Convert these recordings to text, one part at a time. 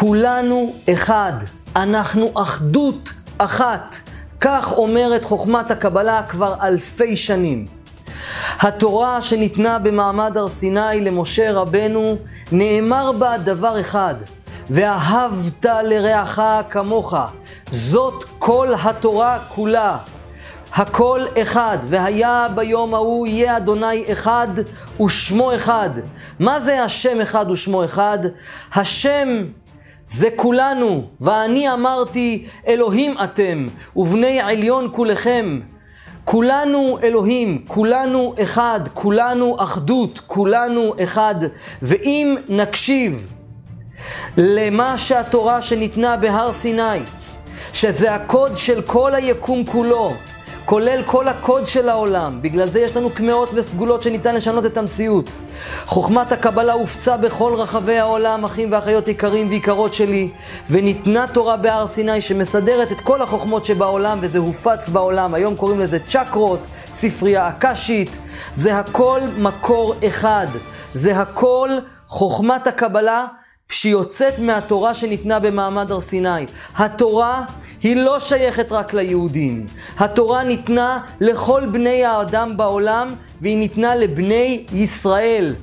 כולנו אחד, אנחנו אחדות אחת. כך אומרת חוכמת הקבלה כבר אלפי שנים. התורה שניתנה במעמד הר סיני למשה רבנו, נאמר בה דבר אחד, ואהבת לרעך כמוך. זאת כל התורה כולה. הכל אחד, והיה ביום ההוא יהיה אדוני אחד ושמו אחד. מה זה השם אחד ושמו אחד? השם זה כולנו, ואני אמרתי, אלוהים אתם, ובני עליון כולכם. כולנו אלוהים, כולנו אחד, כולנו אחדות, כולנו אחד. ואם נקשיב למה שהתורה שניתנה בהר סיני, שזה הקוד של כל היקום כולו, כולל כל הקוד של העולם. בגלל זה יש לנו קמעות וסגולות שניתן לשנות את המציאות. חוכמת הקבלה הופצה בכל רחבי העולם, אחים ואחיות יקרים ויקרות שלי, וניתנה תורה בהר סיני שמסדרת את כל החוכמות שבעולם, וזה הופץ בעולם. היום קוראים לזה צ'קרות, ספרייה אקשית. זה הכל מקור אחד. זה הכל חוכמת הקבלה שיוצאת מהתורה שניתנה במעמד הר סיני. התורה היא לא שייכת רק ליהודים. התורה ניתנה לכל בני האדם בעולם, והיא ניתנה לבני ישראל.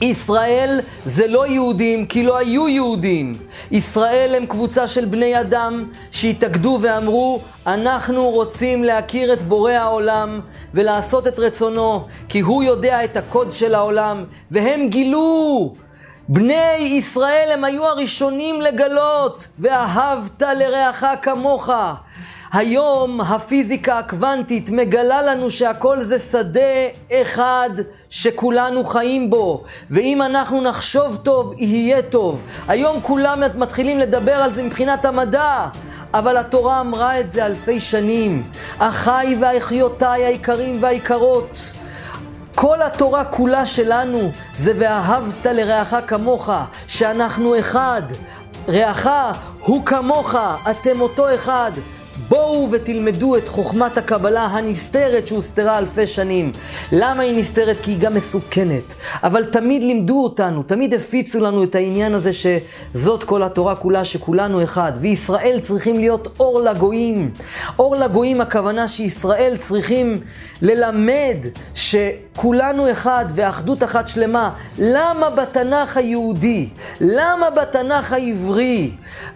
ישראל זה לא יהודים, כי לא היו יהודים. ישראל הם קבוצה של בני אדם שהתאגדו ואמרו, אנחנו רוצים להכיר את בורא העולם ולעשות את רצונו, כי הוא יודע את הקוד של העולם, והם גילו בני ישראל הם היו הראשונים לגלות, ואהבת לרעך כמוך. היום הפיזיקה הקוונטית מגלה לנו שהכל זה שדה אחד שכולנו חיים בו, ואם אנחנו נחשוב טוב, יהיה טוב. היום כולם מתחילים לדבר על זה מבחינת המדע, אבל התורה אמרה את זה אלפי שנים. אחיי ואחיותיי היקרים והיקרות. כל התורה כולה שלנו זה ואהבת לרעך כמוך, שאנחנו אחד. רעך הוא כמוך, אתם אותו אחד. בואו ותלמדו את חוכמת הקבלה הנסתרת שהוסתרה אלפי שנים. למה היא נסתרת? כי היא גם מסוכנת. אבל תמיד לימדו אותנו, תמיד הפיצו לנו את העניין הזה שזאת כל התורה כולה, שכולנו אחד. וישראל צריכים להיות אור לגויים. אור לגויים הכוונה שישראל צריכים ללמד שכולנו אחד ואחדות אחת שלמה. למה בתנ"ך היהודי? למה בתנ"ך העברי?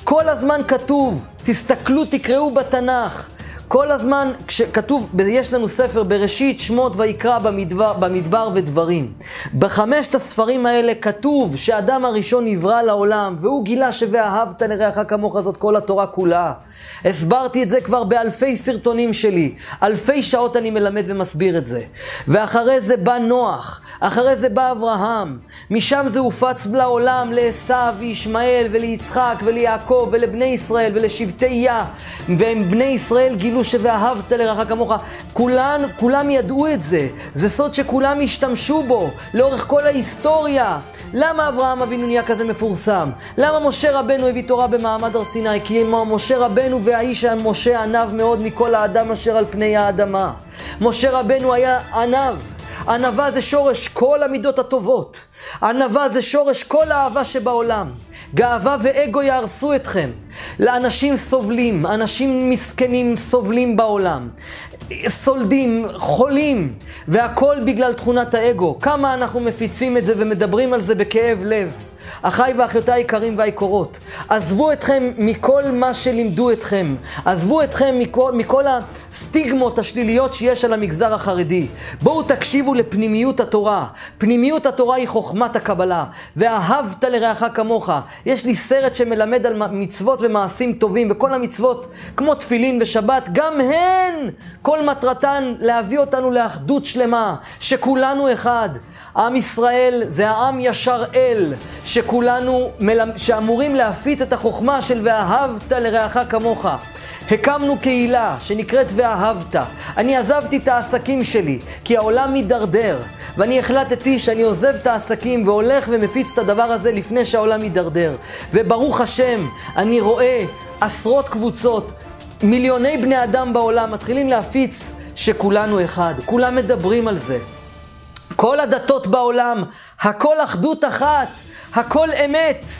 כל הזמן כתוב תסתכלו, תקראו בתנ"ך. כל הזמן כשכתוב, יש לנו ספר בראשית, שמות ויקרא במדבר, במדבר ודברים. בחמשת הספרים האלה כתוב שהאדם הראשון נברא לעולם, והוא גילה ש"ואהבת לרעך כמוך" זאת כל התורה כולה. הסברתי את זה כבר באלפי סרטונים שלי. אלפי שעות אני מלמד ומסביר את זה. ואחרי זה בא נוח, אחרי זה בא אברהם. משם זה הופץ לעולם, לעשו וישמעאל וליצחק וליעקב ולבני ישראל ולשבטי יה. והם בני ישראל גילו ש"ואהבת לרעך כמוך". כולן, כולם ידעו את זה. זה סוד שכולם השתמשו בו לאורך כל ההיסטוריה. למה אברהם אבינו נהיה כזה מפורסם? למה משה רבנו הביא תורה במעמד הר סיני? כי משה רבנו והאיש משה ענב מאוד מכל האדם אשר על פני האדמה. משה רבנו היה ענב. ענווה זה שורש כל המידות הטובות. ענווה זה שורש כל האהבה שבעולם. גאווה ואגו יהרסו אתכם. לאנשים סובלים, אנשים מסכנים סובלים בעולם. סולדים, חולים, והכל בגלל תכונת האגו. כמה אנחנו מפיצים את זה ומדברים על זה בכאב לב. אחיי ואחיותיי היקרים והיקרות, עזבו אתכם מכל מה שלימדו אתכם. עזבו אתכם מכל, מכל הסטיגמות השליליות שיש על המגזר החרדי. בואו תקשיבו לפנימיות התורה. פנימיות התורה היא חוכמת הקבלה. ואהבת לרעך כמוך. יש לי סרט שמלמד על מצוות ומעשים טובים, וכל המצוות, כמו תפילין ושבת, גם הן, כל מטרתן להביא אותנו לאחדות שלמה, שכולנו אחד. עם ישראל זה העם ישר אל, שכולנו, שאמורים להפיץ את החוכמה של ואהבת לרעך כמוך. הקמנו קהילה שנקראת ואהבת. אני עזבתי את העסקים שלי, כי העולם מידרדר, ואני החלטתי שאני עוזב את העסקים והולך ומפיץ את הדבר הזה לפני שהעולם מידרדר. וברוך השם, אני רואה עשרות קבוצות, מיליוני בני אדם בעולם מתחילים להפיץ שכולנו אחד. כולם מדברים על זה. כל הדתות בעולם, הכל אחדות אחת, הכל אמת.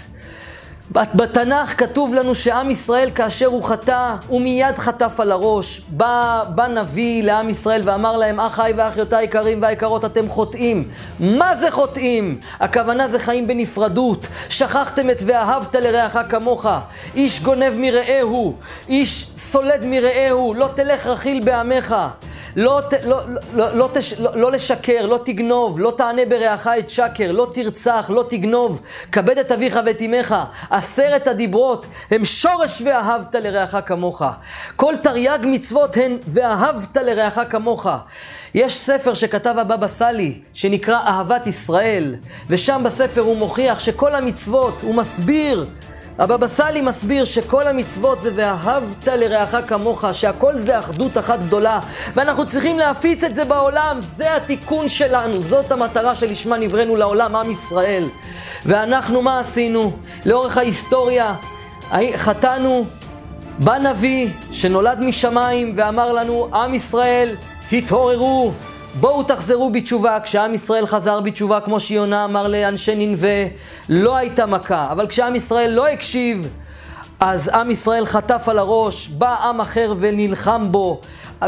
בתנ"ך כתוב לנו שעם ישראל, כאשר הוא חטא, הוא מיד חטף על הראש. בא, בא נביא לעם ישראל ואמר להם, אחיי ואחיותיי היקרים והיקרות, אתם חוטאים. מה זה חוטאים? הכוונה זה חיים בנפרדות. שכחתם את ואהבת לרעך כמוך. איש גונב מרעהו, איש סולד מרעהו, לא תלך רכיל בעמך. לא, לא, לא, לא, תש, לא, לא לשקר, לא תגנוב, לא תענה ברעך את שקר, לא תרצח, לא תגנוב, כבד את אביך ואת אמך. עשרת הדיברות הם שורש ואהבת לרעך כמוך. כל תרי"ג מצוות הן ואהבת לרעך כמוך. יש ספר שכתב הבבא סאלי, שנקרא אהבת ישראל, ושם בספר הוא מוכיח שכל המצוות, הוא מסביר הבבא סאלי מסביר שכל המצוות זה ואהבת לרעך כמוך, שהכל זה אחדות אחת גדולה, ואנחנו צריכים להפיץ את זה בעולם, זה התיקון שלנו, זאת המטרה שלשמה נבראנו לעולם, עם ישראל. ואנחנו מה עשינו? לאורך ההיסטוריה חטאנו, בא נביא שנולד משמיים ואמר לנו, עם ישראל, התעוררו, בואו תחזרו בתשובה. כשעם ישראל חזר בתשובה, כמו שיונה אמר לאנשי ננבה, לא הייתה מכה. אבל כשעם ישראל לא הקשיב, אז עם ישראל חטף על הראש, בא עם אחר ונלחם בו.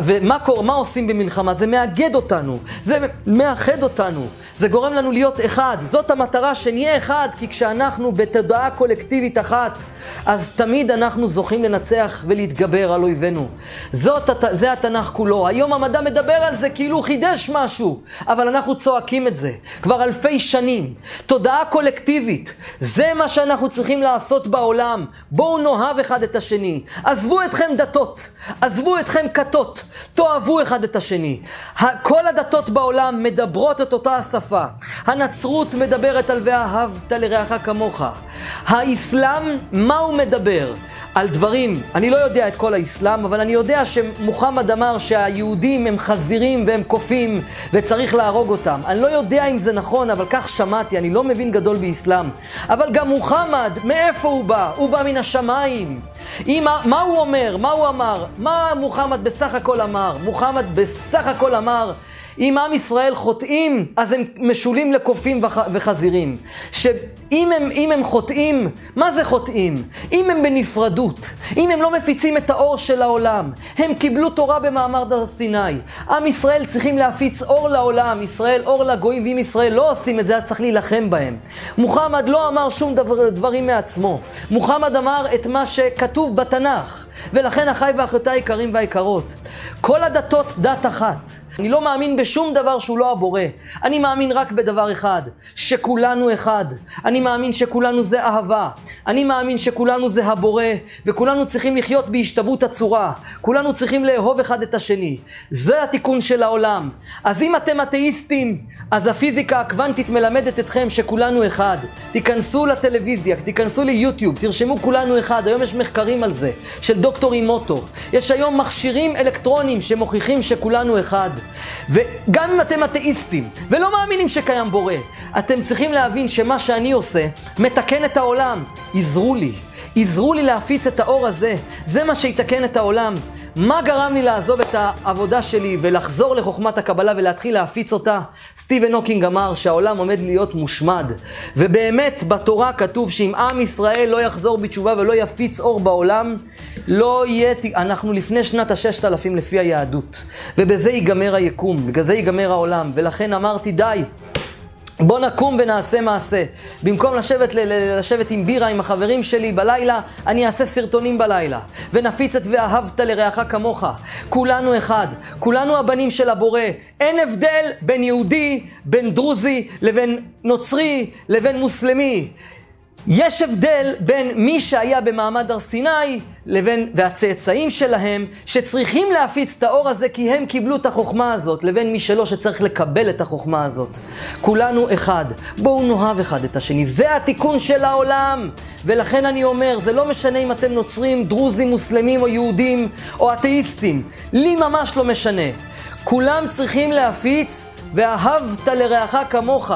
ומה קור, עושים במלחמה? זה מאגד אותנו, זה מאחד אותנו, זה גורם לנו להיות אחד. זאת המטרה, שנהיה אחד, כי כשאנחנו בתודעה קולקטיבית אחת, אז תמיד אנחנו זוכים לנצח ולהתגבר על אויבינו. זאת, זה התנ"ך כולו. היום המדע מדבר על זה כאילו חידש משהו, אבל אנחנו צועקים את זה כבר אלפי שנים. תודעה קולקטיבית, זה מה שאנחנו צריכים לעשות בעולם. בואו נאהב אחד את השני. עזבו אתכם דתות, עזבו אתכם כתות, תאהבו אחד את השני. כל הדתות בעולם מדברות את אותה השפה. הנצרות מדברת על ואהבת לרעך כמוך. האסלאם, מה הוא מדבר? על דברים, אני לא יודע את כל האסלאם, אבל אני יודע שמוחמד אמר שהיהודים הם חזירים והם קופים וצריך להרוג אותם. אני לא יודע אם זה נכון, אבל כך שמעתי, אני לא מבין גדול באסלאם. אבל גם מוחמד, מאיפה הוא בא? הוא בא מן השמיים. אם, מה הוא אומר? מה הוא אמר? מה מוחמד בסך הכל אמר? מוחמד בסך הכל אמר... אם עם ישראל חוטאים, אז הם משולים לקופים וח, וחזירים. שאם הם, הם חוטאים, מה זה חוטאים? אם הם בנפרדות, אם הם לא מפיצים את האור של העולם, הם קיבלו תורה במעמד הר סיני. עם ישראל צריכים להפיץ אור לעולם, ישראל אור לגויים, ואם ישראל לא עושים את זה, אז צריך להילחם בהם. מוחמד לא אמר שום דבר, דברים מעצמו. מוחמד אמר את מה שכתוב בתנ"ך. ולכן אחיי ואחיותיי היקרים והיקרות, כל הדתות דת אחת. אני לא מאמין בשום דבר שהוא לא הבורא. אני מאמין רק בדבר אחד, שכולנו אחד. אני מאמין שכולנו זה אהבה. אני מאמין שכולנו זה הבורא, וכולנו צריכים לחיות בהשתוות הצורה. כולנו צריכים לאהוב אחד את השני. זה התיקון של העולם. אז אם אתם אתאיסטים, אז הפיזיקה הקוונטית מלמדת אתכם שכולנו אחד. תיכנסו לטלוויזיה, תיכנסו ליוטיוב, תרשמו כולנו אחד. היום יש מחקרים על זה, של דוקטור אימוטו. יש היום מכשירים אלקטרונים שמוכיחים שכולנו אחד. וגם אם אתם אתאיסטים ולא מאמינים שקיים בורא, אתם צריכים להבין שמה שאני עושה מתקן את העולם. עזרו לי, עזרו לי להפיץ את האור הזה, זה מה שיתקן את העולם. מה גרם לי לעזוב את העבודה שלי ולחזור לחוכמת הקבלה ולהתחיל להפיץ אותה? סטיבן הוקינג אמר שהעולם עומד להיות מושמד. ובאמת, בתורה כתוב שאם עם ישראל לא יחזור בתשובה ולא יפיץ אור בעולם, לא יהיה, אנחנו לפני שנת הששת אלפים לפי היהדות. ובזה ייגמר היקום, בגלל זה ייגמר העולם. ולכן אמרתי, די. בוא נקום ונעשה מעשה. במקום לשבת, לשבת עם בירה עם החברים שלי בלילה, אני אעשה סרטונים בלילה. ונפיץ את ואהבת לרעך כמוך. כולנו אחד, כולנו הבנים של הבורא. אין הבדל בין יהודי, בין דרוזי, לבין נוצרי, לבין מוסלמי. יש הבדל בין מי שהיה במעמד הר סיני לבין, והצאצאים שלהם, שצריכים להפיץ את האור הזה כי הם קיבלו את החוכמה הזאת, לבין מי שלא, שצריך לקבל את החוכמה הזאת. כולנו אחד. בואו נאהב אחד את השני. זה התיקון של העולם. ולכן אני אומר, זה לא משנה אם אתם נוצרים, דרוזים, מוסלמים או יהודים או אתאיסטים. לי ממש לא משנה. כולם צריכים להפיץ ואהבת לרעך כמוך.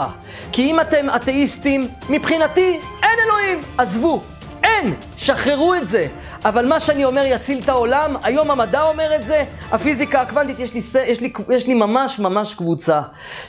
כי אם אתם אתאיסטים, מבחינתי אין אלוהים, עזבו. אין! שחררו את זה. אבל מה שאני אומר יציל את העולם, היום המדע אומר את זה, הפיזיקה הקוונטית, יש לי, יש לי, יש לי ממש ממש קבוצה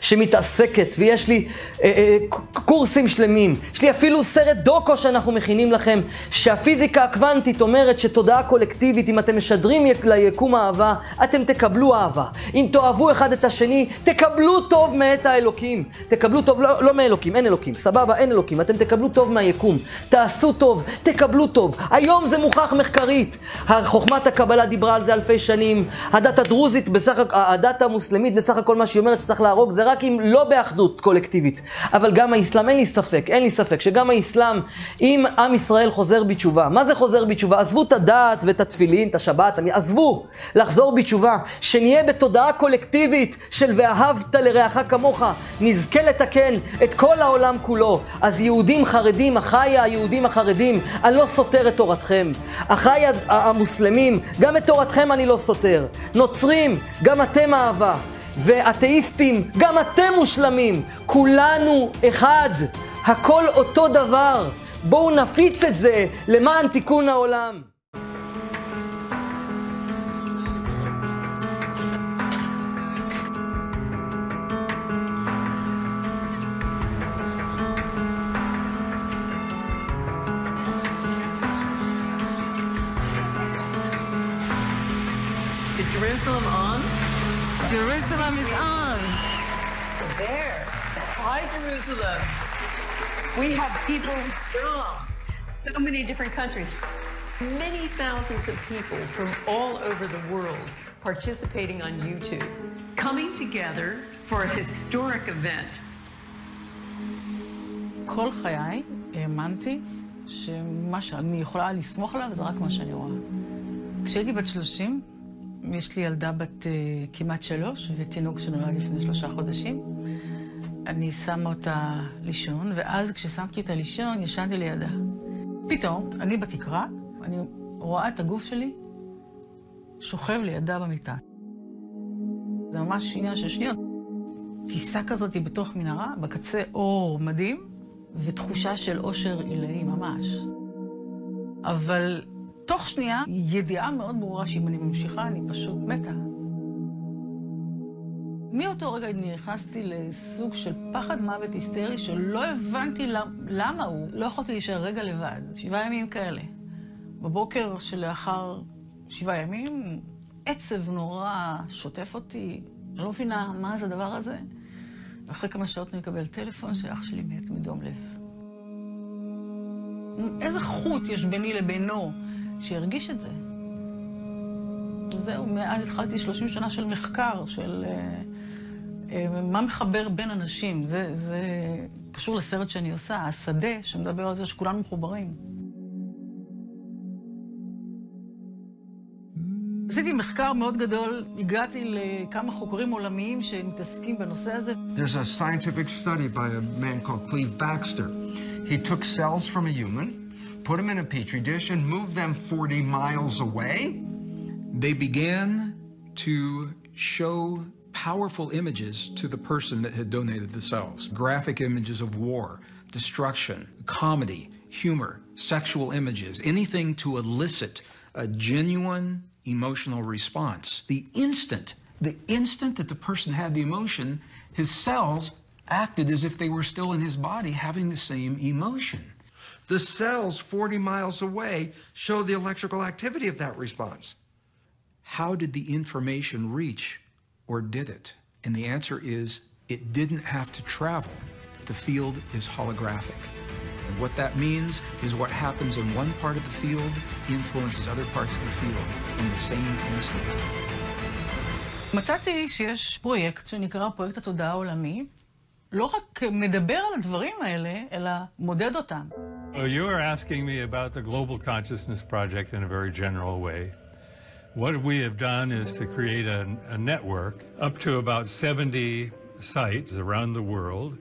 שמתעסקת, ויש לי אה, אה, קורסים שלמים, יש לי אפילו סרט דוקו שאנחנו מכינים לכם, שהפיזיקה הקוונטית אומרת שתודעה קולקטיבית, אם אתם משדרים ליקום אהבה, אתם תקבלו אהבה. אם תאהבו אחד את השני, תקבלו טוב מאת האלוקים. תקבלו טוב, לא, לא מאלוקים, אין אלוקים, סבבה, אין אלוקים, אתם תקבלו טוב מהיקום. תעשו טוב, תקבלו טוב. היום זה מוכח מחקרית. חוכמת הקבלה דיברה על זה אלפי שנים. הדת הדרוזית, בסך, הדת המוסלמית, בסך הכל מה שהיא אומרת שצריך להרוג, זה רק אם לא באחדות קולקטיבית. אבל גם האסלאם, אין לי ספק, אין לי ספק, שגם האסלאם, אם עם ישראל חוזר בתשובה, מה זה חוזר בתשובה? עזבו את הדת ואת התפילין, את השבת, עזבו, לחזור בתשובה, שנהיה בתודעה קולקטיבית של ואהבת לרעך כמוך, נזכה לתקן את כל העולם כולו. אז יהודים חרדים, אחיי היהודים החרדים, אני לא סותר את תורתכם. אחיי המוסלמים, גם את תורתכם אני לא סותר. נוצרים, גם אתם אהבה. ואתאיסטים, גם אתם מושלמים. כולנו אחד. הכל אותו דבר. בואו נפיץ את זה למען תיקון העולם. Jerusalem is on. There. Hi, Jerusalem. We have people from so many different countries. Many thousands of people from all over the world participating on YouTube, coming together for a historic event. כל חיי האמנתי שמה שאני יכולה לסמוך עליו זה רק מה שאני רואה. כשהייתי בת 30, יש לי ילדה בת uh, כמעט שלוש ותינוק שנולד לפני שלושה חודשים. אני שמה אותה לישון, ואז כששמתי אותה לישון, ישנתי לידה. פתאום, אני בתקרה, אני רואה את הגוף שלי שוכב לידה במיטה. זה ממש עניין של שניות. טיסה כזאת בתוך מנהרה, בקצה אור מדהים, ותחושה של אושר עילאי ממש. אבל תוך שנייה, ידיעה מאוד ברורה שאם אני ממשיכה, אני פשוט מתה. מאותו רגע נכנסתי לסוג של פחד מוות היסטרי שלא הבנתי למה הוא. לא יכולתי להישאר רגע לבד. שבעה ימים כאלה. בבוקר שלאחר שבעה ימים, עצב נורא שוטף אותי. אני לא מבינה מה זה הדבר הזה. ואחרי כמה שעות אני מקבל טלפון שאח שלי מת מדום לב. איזה חוט יש ביני לבינו שהרגיש את זה? וזהו, מאז התחלתי 30 שנה של מחקר, של uh, uh, מה מחבר בין אנשים. זה, זה קשור לסרט שאני עושה, השדה, שמדבר על זה שכולנו מחוברים. עשיתי מחקר מאוד גדול, הגעתי לכמה חוקרים עולמיים שמתעסקים בנושא הזה. There's a scientific study by a man called Cleve Baxter. He took cells from a human, put them in a petri dish, and move them 40 miles away. They began to show powerful images to the person that had donated the cells. Graphic images of war, destruction, comedy, humor, sexual images, anything to elicit a genuine emotional response. The instant, the instant that the person had the emotion, his cells acted as if they were still in his body having the same emotion. The cells 40 miles away show the electrical activity of that response. How did the information reach, or did it? And the answer is it didn't have to travel. The field is holographic. And what that means is what happens in one part of the field influences other parts of the field in the same instant. מצאתי שיש פרויקט שנקרא פרויקט התודעה העולמי, לא רק מדבר על הדברים האלה, אלא מודד אותם. Well, You are asking me about the Global Consciousness Project in a very general way. What we have done is to create a, a network up to about 70 sites around the world.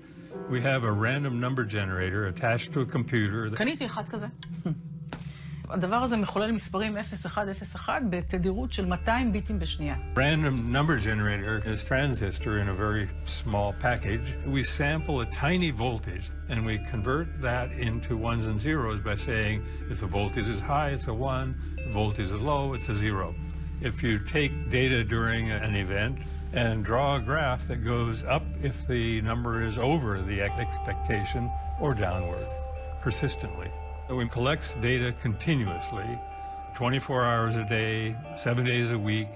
We have a random number generator attached to a computer. הדבר הזה מחולל מספרים 0-1-0-1 בתדירות של 200 ביטים בשנייה. Random number generator is transistor in a very small package. We sample a tiny voltage and we convert that into ones and zeros by saying if the voltage is high, it's a one, the voltage is low, it's a zero. If you take data during an event and draw a graph that goes up if the number is over the expectation or downward persistently. We collect data continuously, 24 hours a day, seven days a week,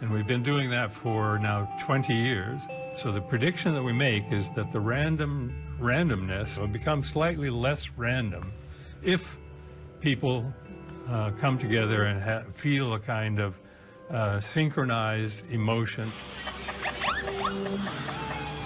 and we've been doing that for now 20 years. So the prediction that we make is that the random randomness will become slightly less random if people uh, come together and feel a kind of uh, synchronized emotion.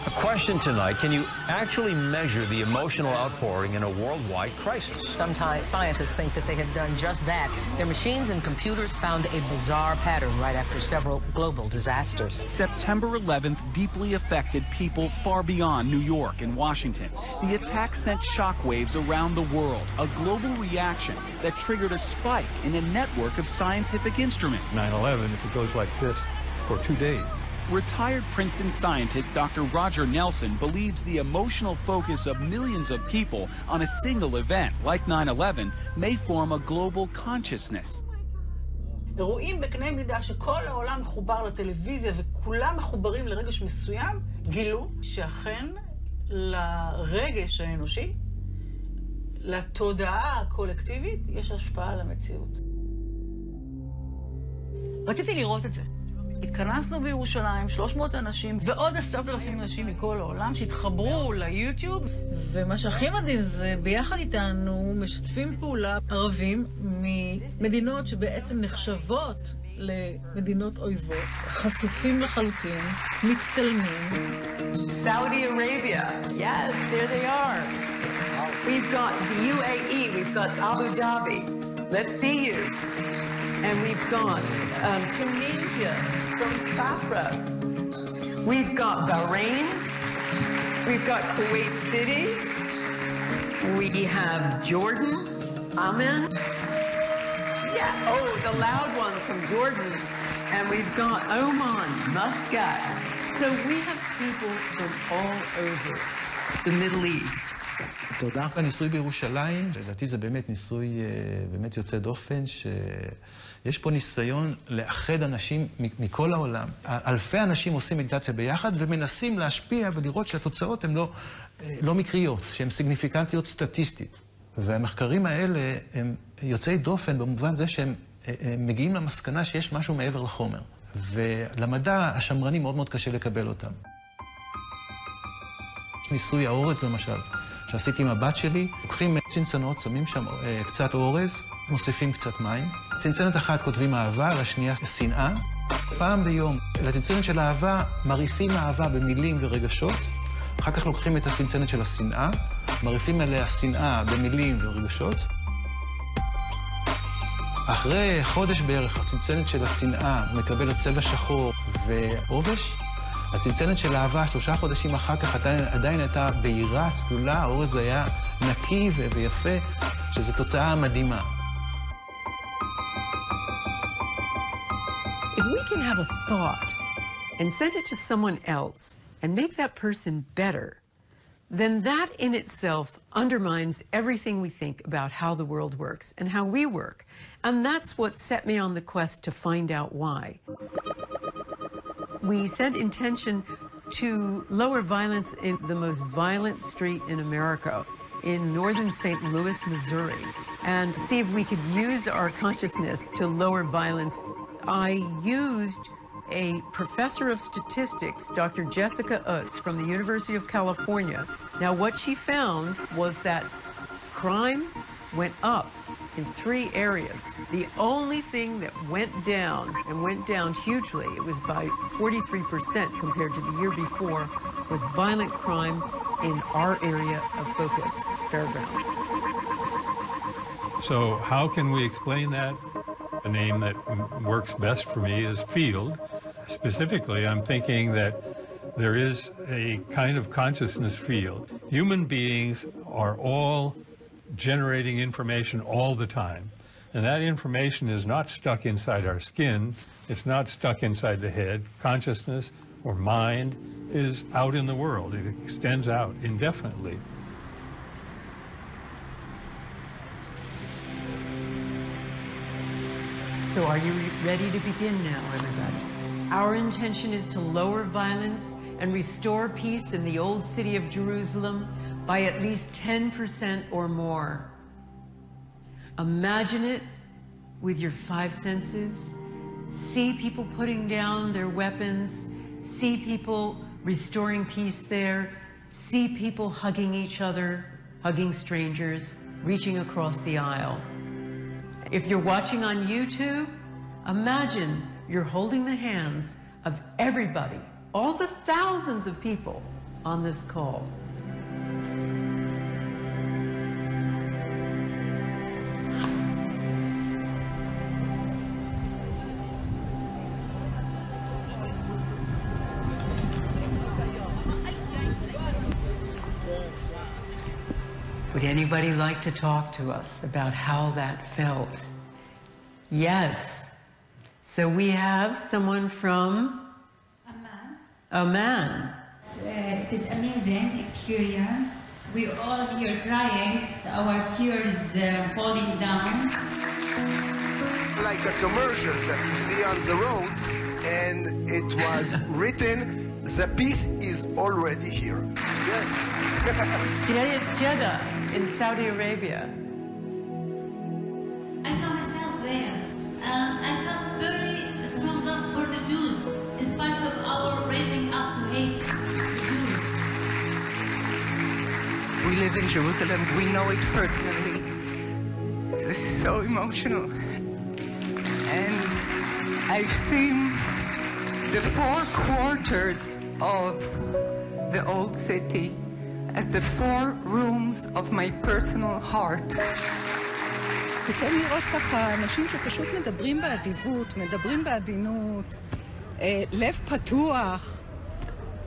A question tonight Can you actually measure the emotional outpouring in a worldwide crisis? Sometimes scientists think that they have done just that. Their machines and computers found a bizarre pattern right after several global disasters. September 11th deeply affected people far beyond New York and Washington. The attack sent shockwaves around the world, a global reaction that triggered a spike in a network of scientific instruments. 9 11, if it goes like this for two days. Retired Princeton scientist Dr. Roger Nelson believes the emotional focus of millions of people on a single event like 9 11 may form a global consciousness. אירועים בקנה מידה שכל העולם מחובר לטלוויזיה וכולם מחוברים לרגש מסוים, גילו שאכן לרגש האנושי, לתודעה הקולקטיבית, יש השפעה על המציאות. רציתי לראות את זה. התכנסנו בירושלים, 300 אנשים ועוד 10,000 אנשים מכל העולם שהתחברו ליוטיוב, ומה שהכי מדהים זה ביחד איתנו משתפים פעולה ערבים ממדינות שבעצם נחשבות למדינות אויבות, חשופים לחלוטין, מצטלמים. Saudi Arabia, yes, there they are. We've got the UAE, we've got Abu Dhabi. Let's see you. And we've got um, Tunisia from Cyprus. We've got Bahrain. We've got Kuwait City. We have Jordan, Amen. Yeah, oh, the loud ones from Jordan. And we've got Oman, Muscat. So we have people from all over the Middle East. תודה. הניסוי בירושלים, לדעתי זה באמת ניסוי אה, באמת יוצא דופן, שיש פה ניסיון לאחד אנשים מכל העולם. אלפי אנשים עושים מדיטציה ביחד ומנסים להשפיע ולראות שהתוצאות הן לא, אה, לא מקריות, שהן סיגניפיקנטיות סטטיסטית. והמחקרים האלה הם יוצאי דופן במובן זה שהם אה, מגיעים למסקנה שיש משהו מעבר לחומר. ולמדע השמרני מאוד מאוד קשה לקבל אותם. ניסוי האורז למשל. שעשיתי עם הבת שלי, לוקחים צנצנות, שמים שם אה, קצת אורז, מוסיפים קצת מים. צנצנת אחת כותבים אהבה, לשנייה שנאה. פעם ביום, לצנצנת של אהבה מרעיפים אהבה במילים ורגשות. אחר כך לוקחים את הצנצנת של השנאה, מרעיפים עליה שנאה במילים ורגשות. אחרי חודש בערך, הצנצנת של השנאה מקבלת צבע שחור ועובש. הצנצנת של אהבה, שלושה חודשים אחר כך עדיין, עדיין הייתה בהירה, צלולה, האורז היה נקי ויפה, שזו תוצאה מדהימה. If we can have a thought and send it to someone else and make that person better, then that in itself undermines everything we think about how the world works and how we work. And that's what set me on the quest to find out why. We set intention to lower violence in the most violent street in America, in northern St. Louis, Missouri, and see if we could use our consciousness to lower violence. I used a professor of statistics, Dr. Jessica Utz from the University of California. Now, what she found was that crime went up in three areas. The only thing that went down and went down hugely, it was by 43% compared to the year before, was violent crime in our area of focus, Fairground. So, how can we explain that? The name that works best for me is field. Specifically, I'm thinking that there is a kind of consciousness field. Human beings are all generating information all the time. And that information is not stuck inside our skin, it's not stuck inside the head. Consciousness or mind is out in the world, it extends out indefinitely. So are you ready to begin now, everybody? Our intention is to lower violence and restore peace in the old city of Jerusalem by at least 10% or more. Imagine it with your five senses. See people putting down their weapons. See people restoring peace there. See people hugging each other, hugging strangers, reaching across the aisle. If you're watching on YouTube, imagine you're holding the hands of everybody, all the thousands of people on this call. Anybody like to talk to us about how that felt? Yes. So we have someone from Oman. Uh, it is amazing experience. We all here crying, our tears uh, falling down. Like a commercial that you see on the road, and it was written, the peace is already here. Yes. Jeddah, Jeddah in Saudi Arabia. I saw myself there. Um, I felt very strong love for the Jews, in spite of our raising up to hate Jews. We live in Jerusalem. We know it personally. This is so emotional. And I've seen the four quarters of the old city as the four rooms of my personal heart. וכן לראות ככה אנשים שפשוט מדברים באדיבות, מדברים בעדינות, אה, לב פתוח.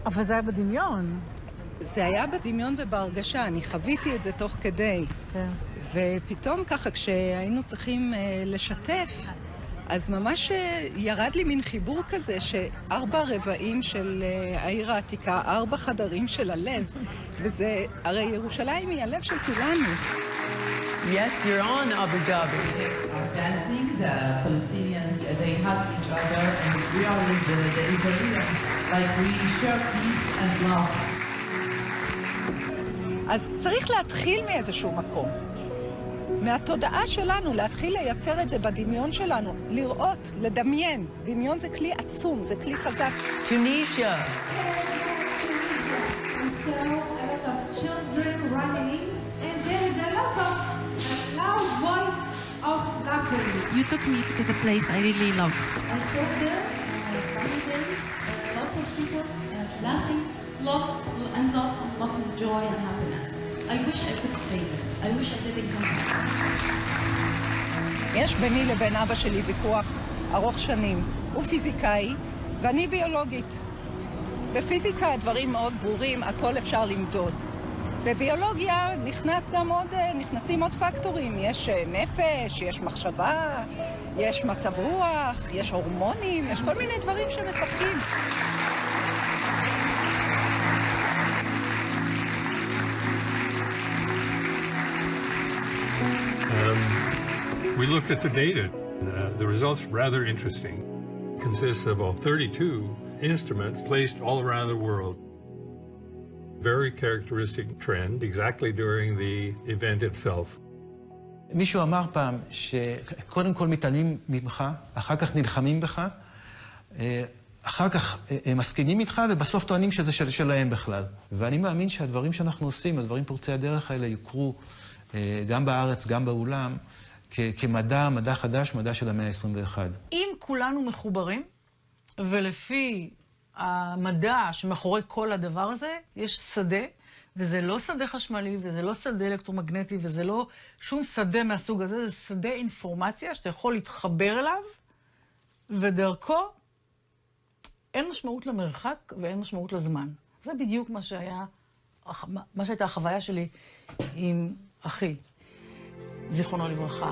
אבל זה היה בדמיון. זה היה בדמיון ובהרגשה, אני חוויתי את זה תוך כדי. כן. ופתאום ככה, כשהיינו צריכים אה, לשתף, אז ממש אה, ירד לי מין חיבור כזה, שארבע רבעים של אה, העיר העתיקה, ארבע חדרים של הלב, וזה, הרי ירושלים היא הלב של כולנו. Yes, you're on Abu Dhabi. are dancing, the Palestinians, uh, they hug each other, and we are with the, the Israelis, like we share peace and love. אז צריך להתחיל מאיזשהו מקום. מהתודעה שלנו, להתחיל לייצר את זה בדמיון שלנו, לראות, לדמיין. דמיון זה כלי עצום, זה כלי חזק. Uh, laughter. You took me to the place I really love. I saw them, uh, uh, lots of people uh, laughing, lots and lots and lots of joy and happiness. I wish I could stay there. I wish I didn't come back. יש ביני לבין אבא שלי ויכוח ארוך שנים. הוא פיזיקאי ואני ביולוגית. בפיזיקה הדברים מאוד ברורים, הכל אפשר למדוד. בביולוגיה נכנס גם עוד, אה, נכנסים עוד פקטורים. יש אה, נפש, יש מחשבה, יש מצב רוח, יש הורמונים, יש כל מיני דברים שמשחקים. We looked at the data. Uh, the results rather interesting. Consists of uh, 32 instruments placed all around the world. Very characteristic trend, exactly during the event itself. מישהו אמר פעם שקודם כל מתעלמים ממך, אחר כך נלחמים בך, אה, אחר כך אה, הם מסכימים איתך, ובסוף טוענים שזה של, שלהם בכלל. ואני מאמין שהדברים שאנחנו עושים, הדברים פורצי הדרך האלה, יוכרו אה, גם בארץ, גם בעולם, כמדע, מדע חדש, מדע של המאה ה-21. אם כולנו מחוברים, ולפי המדע שמאחורי כל הדבר הזה, יש שדה, וזה לא שדה חשמלי, וזה לא שדה אלקטרומגנטי, וזה לא שום שדה מהסוג הזה, זה שדה אינפורמציה שאתה יכול להתחבר אליו, ודרכו אין משמעות למרחק ואין משמעות לזמן. זה בדיוק מה שהיה, מה שהייתה החוויה שלי עם אחי, זיכרונו לברכה.